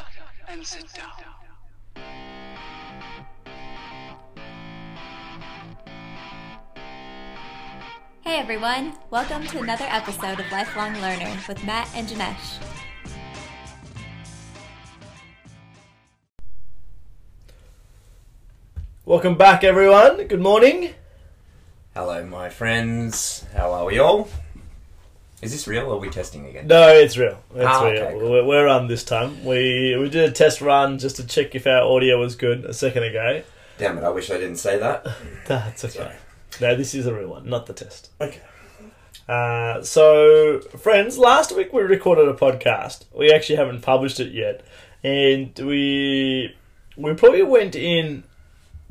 up and sit down. Hey everyone, welcome to another episode of Lifelong Learner with Matt and Janesh. Welcome back, everyone. Good morning. Hello, my friends. How are we all? Is this real or are we testing again? No, it's real. It's Ah, real. okay, cool. We're, on this time. We we did a test run just to check if our audio was good a second ago. Damn it, I wish I didn't say that. That's okay. Sorry. No, this is a real one, not the test. Okay. Uh, so, friends, last week we recorded a podcast. We actually haven't published it yet, and we we probably went in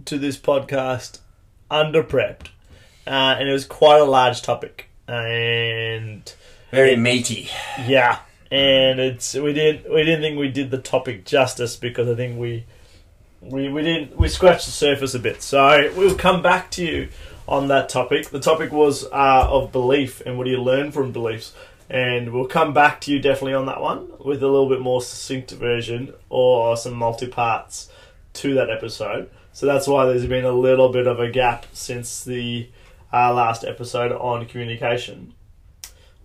to this podcast under prepped, uh, and it was quite a large topic, and Very meaty. Yeah, and it's we didn't we didn't think we did the topic justice because I think we we we didn't we scratched the surface a bit. So we'll come back to you on that topic. The topic was uh, of belief and what do you learn from beliefs, and we'll come back to you definitely on that one with a little bit more succinct version or some multi parts to that episode. So that's why there's been a little bit of a gap since the uh, last episode on communication.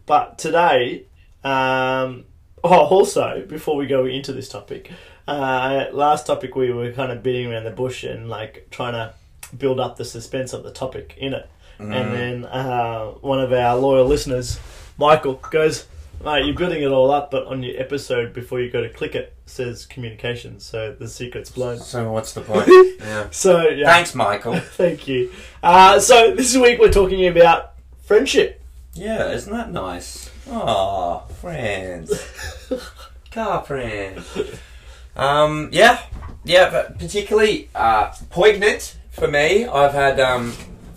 But today, um, oh, also before we go into this topic, uh, last topic we were kind of beating around the bush and like trying to build up the suspense of the topic in it, and then uh, one of our loyal listeners, Michael, goes. Mate, you're building it all up, but on your episode before you go to click it says communication, so the secret's blown. So what's the point? yeah. So yeah, Thanks, Michael. thank you. Uh, so this week we're talking about friendship. Yeah, isn't that nice? Aw, friends. Car friends. Um, yeah, yeah, but particularly uh, poignant for me. I've had, um,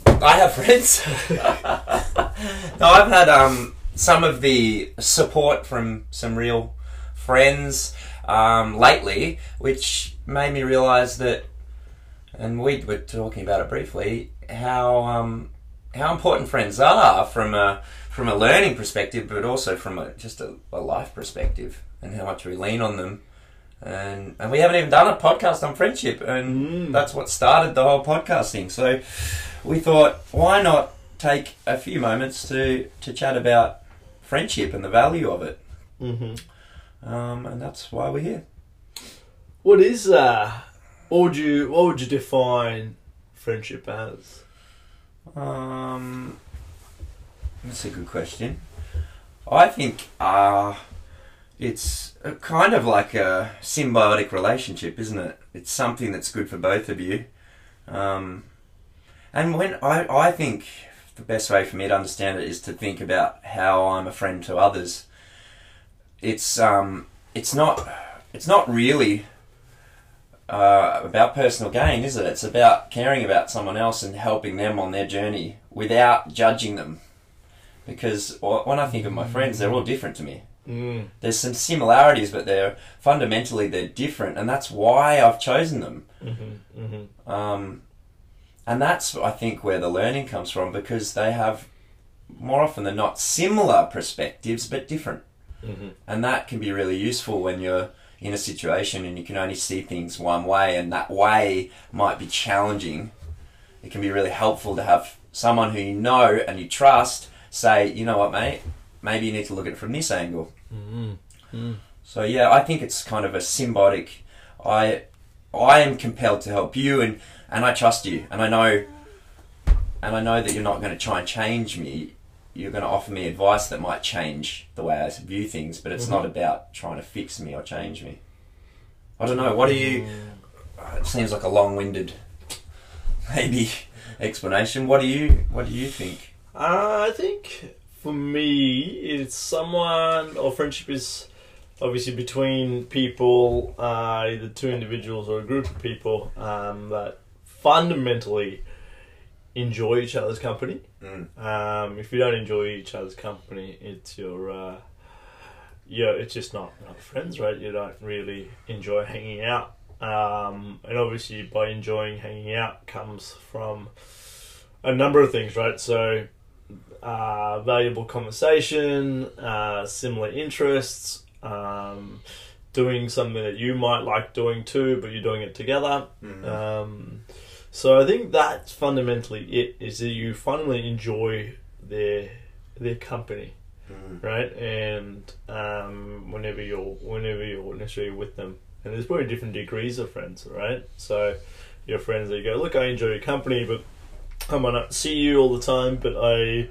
I have friends. no, I've had um, some of the support from some real friends um, lately, which made me realise that, and we were talking about it briefly, how um, how important friends are from a from a learning perspective, but also from a, just a, a life perspective, and how much we lean on them. And and we haven't even done a podcast on friendship, and Mm. that's what started the whole podcasting. So we thought, why not take a few moments to to chat about friendship and the value of it, Mm-hmm. um, and that's why we're here. What is uh? What would you What would you define friendship as? Um, that's a good question. I think uh, it's kind of like a symbiotic relationship, isn't it? It's something that's good for both of you. Um, and when I, I think the best way for me to understand it is to think about how I'm a friend to others. It's um, it's not it's not really uh, about personal gain, is it? It's about caring about someone else and helping them on their journey without judging them. Because when I think of my friends, they're all different to me. Mm. There's some similarities, but they're fundamentally they're different, and that's why I've chosen them. Mm-hmm. Mm-hmm. Um, and that's I think where the learning comes from because they have more often than not similar perspectives but different, Mm-hmm. and that can be really useful when you're in a situation and you can only see things one way, and that way might be challenging. It can be really helpful to have someone who you know and you trust say, you know what, mate, maybe you need to look at it from this angle. Mm-hmm. So yeah, I think it's kind of a symbiotic. I I am compelled to help you, and and I trust you, and I know, and I know that you're not going to try and change me. You're going to offer me advice that might change the way I view things, but it's not about trying to fix me or change me. I don't know. What do you? It seems like a long-winded, maybe explanation. What do you? What do you think? Uh, I think for me, it's someone or friendship is obviously between people, uh, either two individuals or a group of people um, that fundamentally enjoy each other's company. Mm. Um, if you don't enjoy each other's company, it's your uh, yeah, it's just not, not friends, right? You don't really enjoy hanging out. Um, and obviously, by enjoying hanging out comes from a number of things, right? So, uh, valuable conversation, uh, similar interests, um, doing something that you might like doing too, but you're doing it together. Mm. Um, so I think that's fundamentally it. Is that you finally enjoy their their company, Mm. right? And um, whenever you're whenever you're necessarily with them, and there's probably different degrees of friends, right? So your friends that you go, look, I enjoy your company, but I might not see you all the time, but I.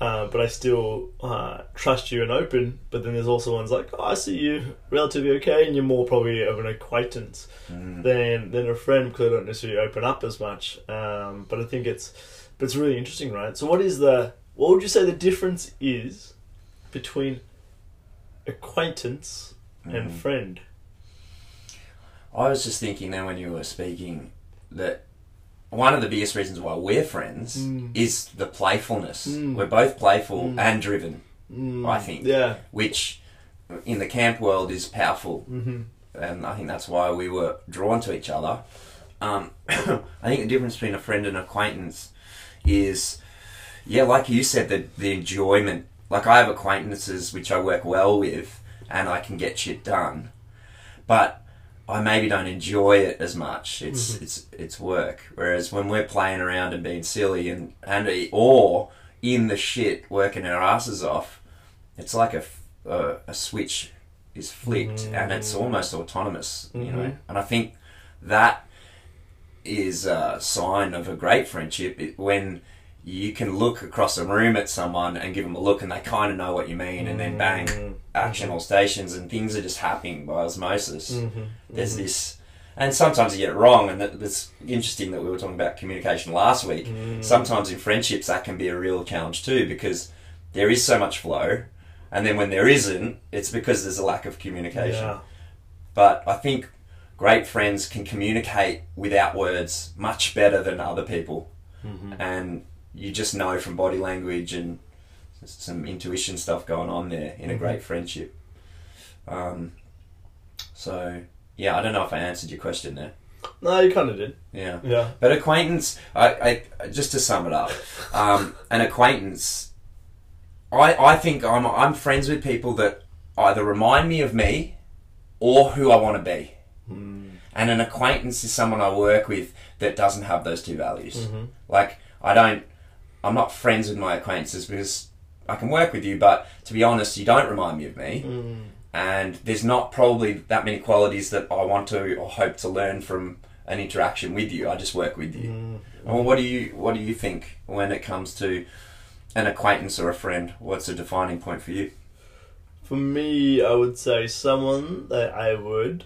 Uh, but I still uh, trust you and open. But then there's also ones like, oh, I see you relatively okay, and you're more probably of an acquaintance Mm. than than a friend because they don't necessarily open up as much. Um, but I think it's but it's really interesting, right? So what is the what would you say the difference is between acquaintance and Mm. friend? I was just thinking then when you were speaking that one of the biggest reasons why we're friends Mm. is the playfulness. Mm. We're both playful Mm. and driven, Mm, I think. Yeah. which in the camp world is powerful, Mm-hmm. and I think that's why we were drawn to each other. Um, I think the difference between a friend and acquaintance is, yeah, like you said, the the enjoyment. Like I have acquaintances which I work well with, and I can get shit done, but I maybe don't enjoy it as much. It's Mhm. it's it's work. Whereas when we're playing around and being silly and and or in the shit working our asses off, it's like a a switch is flicked and it's almost autonomous. You know, Mhm. and I think that is a sign of a great friendship it, when you can look across a room at someone and give them a look and they kind of know what you mean and then bang Mm. action or stations and things are just happening by osmosis Mm-hmm. there's this and sometimes you get it wrong and it's interesting that we were talking about communication last week Mm. sometimes in friendships that can be a real challenge too because there is so much flow and then when there isn't it's because there's a lack of communication Yeah. but I think great friends can communicate without words much better than other people. Mhm. And you just know from body language and some intuition stuff going on there in a Mhm. great friendship. Um, so, yeah, I don't know if I answered your question there. No, you kind of did. Yeah. Yeah. But acquaintance, I, I just to sum it up, um, an acquaintance. I, I think I'm I'm friends with people that either remind me of me, or who I want to be. Mm. And an acquaintance is someone I work with that doesn't have those two values. Mm-hmm. Like I don't, I'm not friends with my acquaintances because I can work with you, but to be honest, you don't remind me of me. Mm. And there's not probably that many qualities that I want to or hope to learn from an interaction with you. I just work with you. Mm. Well, what do you what do you think when it comes to an acquaintance or a friend? What's a defining point for you? For me, I would say someone that I would,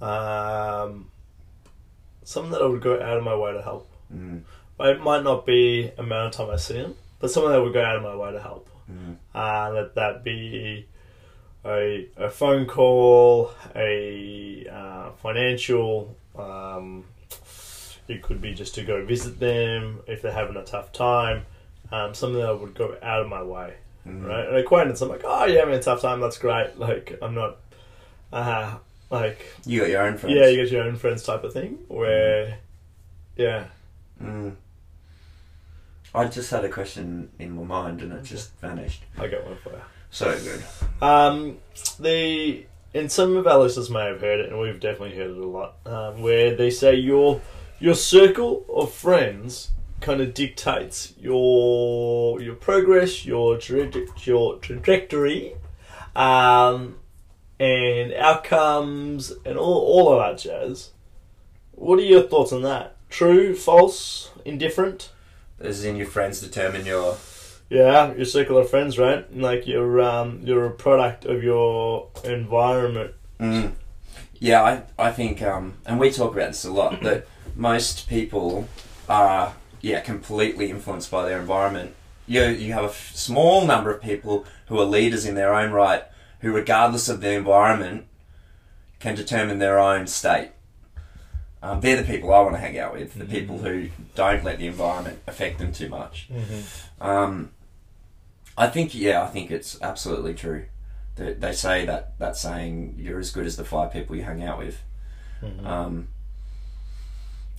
um, someone that I would go out of my way to help. Mm, It might not be amount of time I see them, but someone that would go out of my way to help. mm, Uh, let that be a, a phone call, a uh, financial. Um, it could be just to go visit them if they're having a tough time. Um, something that would go out of my way, mm. right? An acquaintance, I'm like, oh, you're having a tough time. That's great. Like, I'm not, uh, like, You got your own friends. yeah, you got your own friends type of thing. Where, yeah, Mm. I just had a question in my mind and it just vanished. I got one for you. So good. Um, the and some of our listeners may have heard it, and we've definitely heard it a lot. Um, where they say your your circle of friends kind of dictates your your progress, your traje- your trajectory, um, and outcomes, and all all of that jazz. What are your thoughts on that? True, false, indifferent? As in your friends determine your. Yeah, your circle of friends, right? Like you're um, you're a product of your environment. Mm. Yeah, I, I think, um, and we talk about this a lot, that most people are, yeah, completely influenced by their environment. You, you have a f- small number of people who are leaders in their own right, who, regardless of the environment, can determine their own state. Um, they're the people I want to hang out with, the people who don't let the environment affect them too much. Um, I think, yeah, I think it's absolutely true. They, they say that that saying, "You're as good as the five people you hang out with." Um,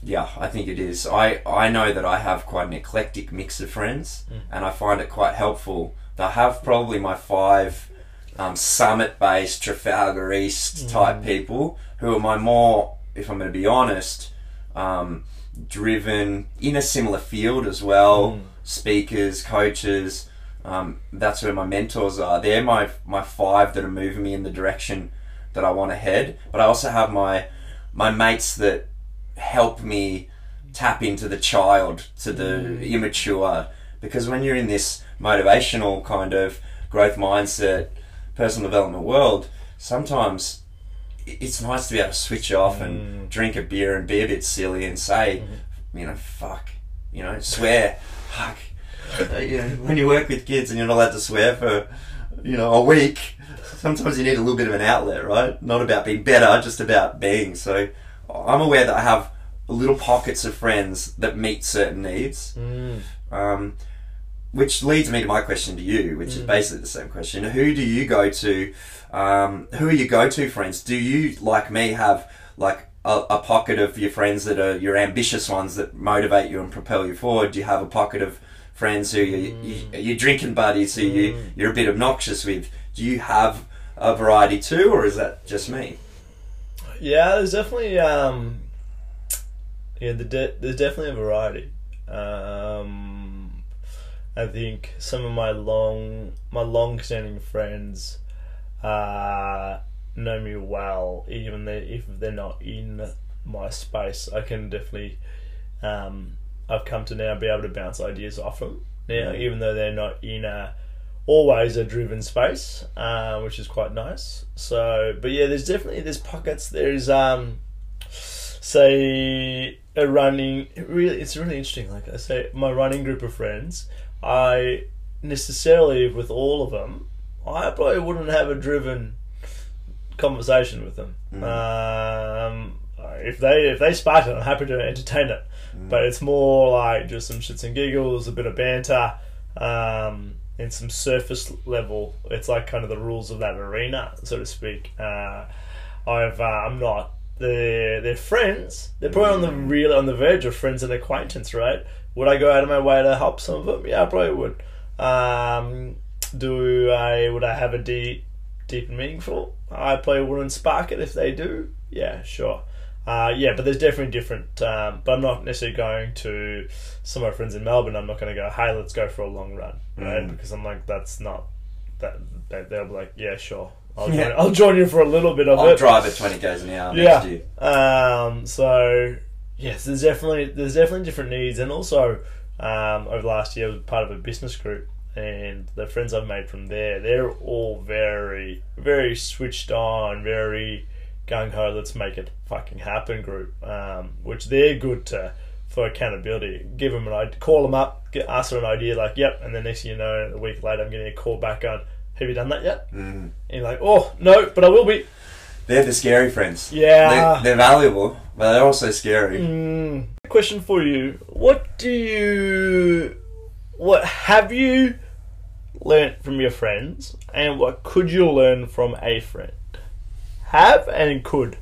yeah, I think it is. I I know that I have quite an eclectic mix of friends, and I find it quite helpful. I have probably my five um, summit based, Trafalgar East type people who are my more, if I'm going to be honest, um, driven in a similar field as well. Speakers, coaches. Um, that's where my mentors are. They're my my five that are moving me in the direction that I want to head. But I also have my my mates that help me tap into the child, to the immature. Because when you're in this motivational kind of growth mindset, personal development world, sometimes it's nice to be able to switch off and mm. drink a beer and be a bit silly and say, mm-hmm. you know, fuck, you know, swear, fuck. You know, when you work with kids and you're not allowed to swear for, you know, a week, sometimes you need a little bit of an outlet, right? Not about being better, just about being. So I'm aware that I have little pockets of friends that meet certain needs. Mm. Um, which leads me to my question to you, which is basically the same question. Who do you go to? Um, who are your go-to friends? Do you, like me, have like a, a pocket of your friends that are your ambitious ones that motivate you and propel you forward? Do you have a pocket of friends who you, you, your drinking buddies who you you're a bit obnoxious with? Do you have a variety too, or is that just me? Yeah, there's definitely um, yeah, the de- there's definitely a variety. Um, I think some of my long my long standing friends uh, know me well, even they, if they're not in my space. I can definitely um, I've come to now be able to bounce ideas off them now, Mm. even though they're not in a always a driven space, uh, which is quite nice. So, but yeah, there's definitely there's pockets. There's um, say a running. It really, it's really interesting. Like I say, my running group of friends, I necessarily with all of them, I probably wouldn't have a driven conversation with them. Um, if they if they spark it, I'm happy to entertain it. But it's more like just some shits and giggles, a bit of banter, um, and some surface level. It's like kind of the rules of that arena, so to speak. Uh, I've uh, I'm not. They're they're friends. They're probably on the real on the verge of friends and acquaintance, right? Would I go out of my way to help some of them? Yeah, I probably would. Um, do I would I have a deep deep and meaningful? I probably wouldn't spark it if they do. Yeah, sure. Uh, yeah, but there's definitely different. Um, but I'm not necessarily going to some of my friends in Melbourne. I'm not going to go, hey, let's go for a long run, right? Because I'm like, that's not that. they- They'll be like, yeah, sure. I'll join, Yeah. I'll join you for a little bit of it. I'll drive at 20 k's an hour Yeah. next year. Um, so yes, there's definitely there's definitely different needs, and also um, over last year, I was part of a business group, and the friends I've made from there, they're all very very switched on, very gung ho. Let's make it fucking happen group, um, which they're good to for accountability. Give them an idea, call them up, get ask them an idea, like yep, and then next thing you know, a week later, I'm getting a call back on. Have you done that yet? Mm. And you're like, oh no, but I will be. They're the scary friends. Yeah. They're, they're valuable, but they're also scary. Mm, question for you: What do you, what have you learnt from your friends, and what could you learn from a friend? Have and could.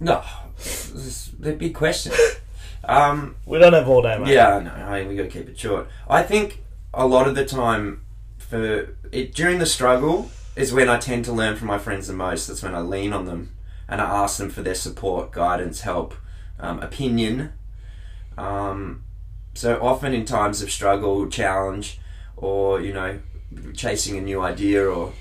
No, this is a big question. um, We don't have all day, mate. yeah, no, I we got to keep it short. I think a lot of the time, for it during the struggle is when I tend to learn from my friends the most. That's when I lean on them and I ask them for their support, guidance, help, um, opinion. Um, so often in times of struggle, challenge, or you know, chasing a new idea or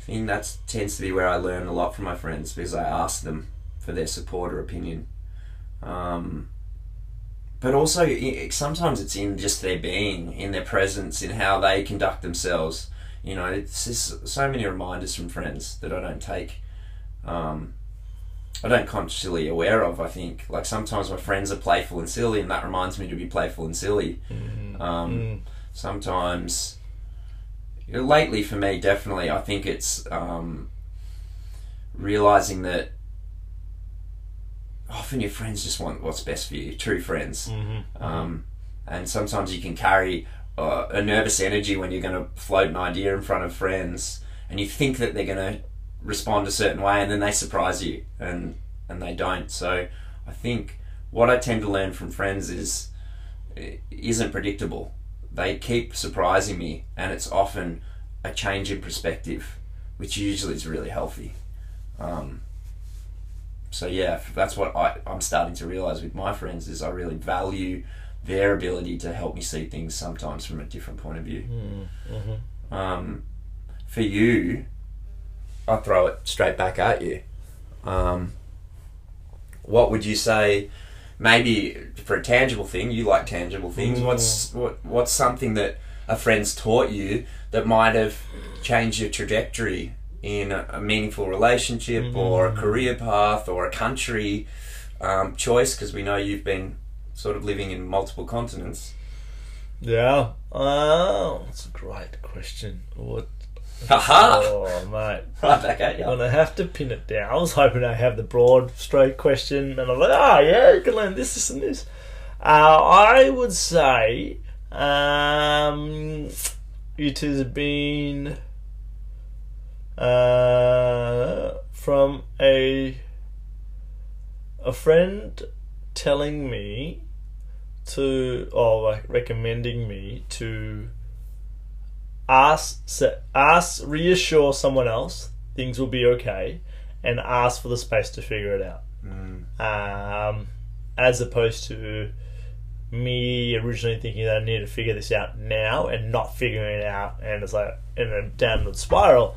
thing, that tends to be where I learn a lot from my friends because I ask them for their support or opinion. Um, but also, sometimes it's in just their being, in their presence, in how they conduct themselves. You know, it's just so many reminders from friends that I don't take. Um, I don't consciously aware of. I think like sometimes my friends are playful and silly, and that reminds me to be playful and silly. Um, Mm. sometimes you know, lately for me definitely i think it's um, realizing that often your friends just want what's best for you true friends Mhm. um, and sometimes you can carry uh, a nervous energy when you're going to float an idea in front of friends and you think that they're going to respond a certain way and then they surprise you and and they don't so i think what i tend to learn from friends is isn't predictable they keep surprising me, and it's often a change in perspective, which usually is really healthy. Um, so yeah, that's what I, I'm starting to realize with my friends is I really value their ability to help me see things sometimes from a different point of view. Um, for you, I'll throw it straight back at you. Um, what would you say? Maybe for a tangible thing, you like tangible things. What's what? What's something that a friend's taught you that might have changed your trajectory in a, a meaningful relationship or a career path or a country um, choice? Because we know you've been sort of living in multiple continents. Yeah. Oh, that's a great question. What? Haha! Oh, mate. Right back at I'm you. gonna have to pin it down. I was hoping I have the broad stroke question, and I'm like, ah, yeah, you can learn this, this, and this. Uh, I would say um, it has been uh, from a a friend telling me to, or like recommending me to ask, ask, reassure someone else things will be okay, and ask for the space to figure it out. Um, as opposed to me originally thinking that I need to figure this out now and not figuring it out, and it's like in a downward spiral.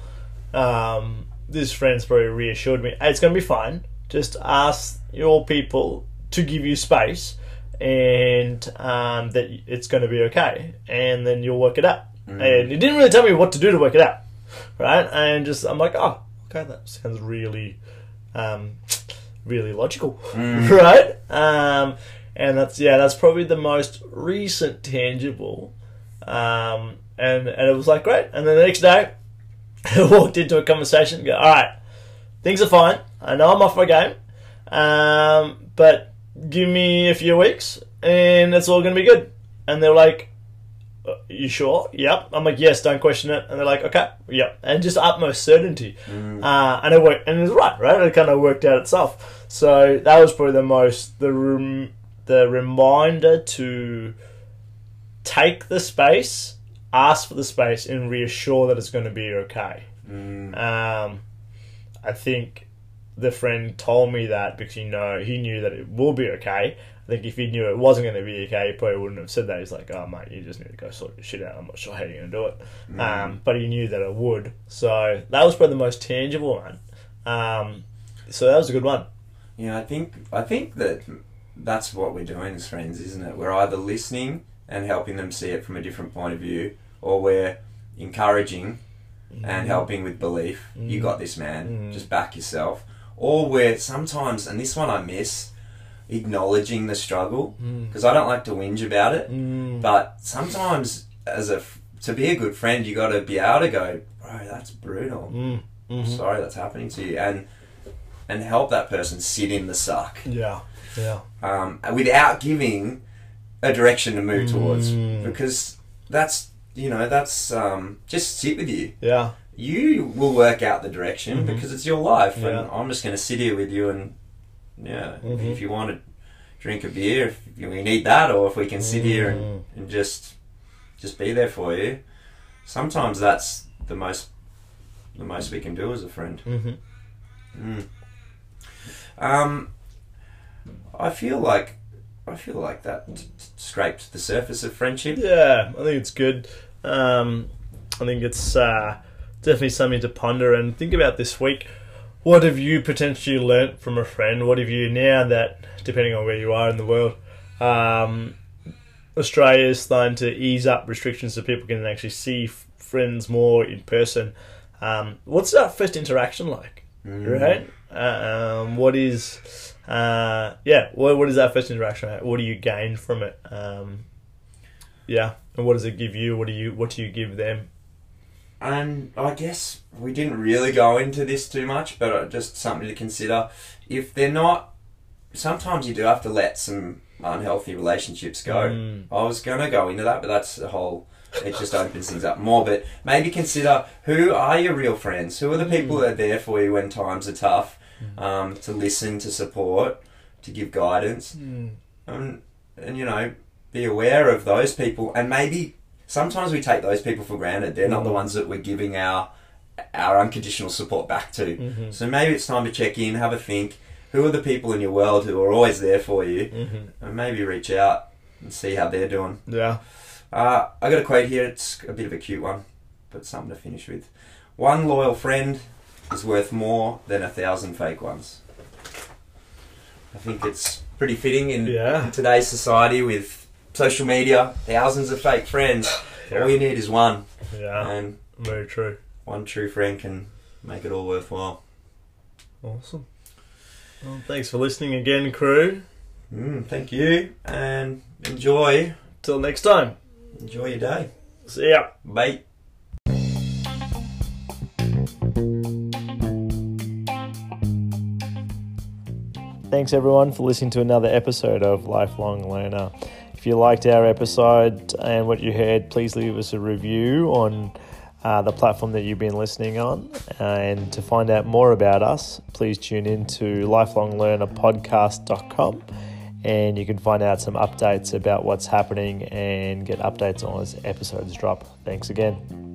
Um, this friend's probably reassured me, hey, it's going to be fine. Just ask your people to give you space, and um, that it's going to be okay, and then you'll work it out. And he didn't really tell me what to do to work it out, right? And just I'm like, oh, okay, that sounds really, um, really logical, right? Um, and that's yeah, that's probably the most recent tangible. Um, and and it was like great. And then the next day, I walked into a conversation. Go, all right, things are fine. I know I'm off my game, um, but give me a few weeks and it's all gonna be good. And they're like, "Uh, "You sure?" Yep. I'm like, "Yes." Don't question it. And they're like, "Okay, yep." And just utmost certainty. Uh, and it worked. And it's right, right? It kind of worked out itself. So that was probably the most the rem- the reminder to take the space, ask for the space, and reassure that it's going to be okay. Um, I think the friend told me that because you know he knew that it will be okay. I think if he knew it wasn't going to be okay, he probably wouldn't have said that. He's like, "Oh mate, you just need to go sort your shit out. I'm not sure how you're going to do it." Um, but he knew that it would, so that was probably the most tangible one. Um, so that was a good one. Yeah, I think I think that that's what we're doing as friends, isn't it? We're either listening and helping them see it from a different point of view, or we're encouraging and helping with belief. You got this, man. Just back yourself. Or we're sometimes, and this one I miss, acknowledging the struggle because I don't like to whinge about it. But sometimes, as a to be a good friend, you got to be able to go, bro, that's brutal. Mm. Mhm. Sorry, that's happening to you, and and help that person sit in the suck Yeah, yeah, um, without giving a direction to move towards Mm. because that's you know that's um, just sit with you yeah, you will work out the direction because it's your life Mm-hmm. Yeah. and i'm just going to sit here with you and yeah Mhm. if you want to drink a beer if we need that or if we can sit here and, Mm. and just just be there for you sometimes that's the most the most we can do as a friend hmm Mm. Um, I feel like I feel like that t- t- scraped the surface of friendship. Yeah, I think it's good. Um, I think it's uh, definitely something to ponder and think about this week. What have you potentially learnt from a friend? What have you now that, depending on where you are in the world, um, Australia is starting to ease up restrictions so people can actually see f- friends more in person. Um, what's that first interaction like? Right? Uh, um, what is, uh, yeah, what, what is that first interaction like? What do you gain from it? Um, yeah, and what does it give you? What do you what do you give them? And I guess we didn't really go into this too much, but uh, just something to consider. If they're not, sometimes you do have to let some unhealthy relationships go. Mm. I was going to go into that, but that's a whole. It just opens things up more. But maybe consider who are your real friends? Who are the people that are there for you when times are tough? Um, to listen, to support, to give guidance, Mm. and and you know be aware of those people, and maybe sometimes we take those people for granted. They're not the Mm. ones that we're giving our our unconditional support back to. Mhm. So maybe it's time to check in, have a think. Who are the people in your world who are always there for you? Mhm. And maybe reach out and see how they're doing. Yeah. Uh, I got a quote here. It's a bit of a cute one, but something to finish with. One loyal friend is worth more than a thousand fake ones. I think it's pretty fitting in, Yeah. in today's society with social media, thousands of fake friends. Yeah. All you need is one, Yeah. and Very true. one true friend can make it all worthwhile. Awesome. Well, thanks for listening again, crew. Mm, thank you, and enjoy Till next time. enjoy your day. See ya. Bye. Thanks everyone for listening to another episode of Lifelong Learner. If you liked our episode and what you heard, please leave us a review on uh, the platform that you've been listening on. And to find out more about us, please tune in to lifelonglearnerpodcast.com and you can find out some updates about what's happening and get updates on as episodes drop. Thanks again.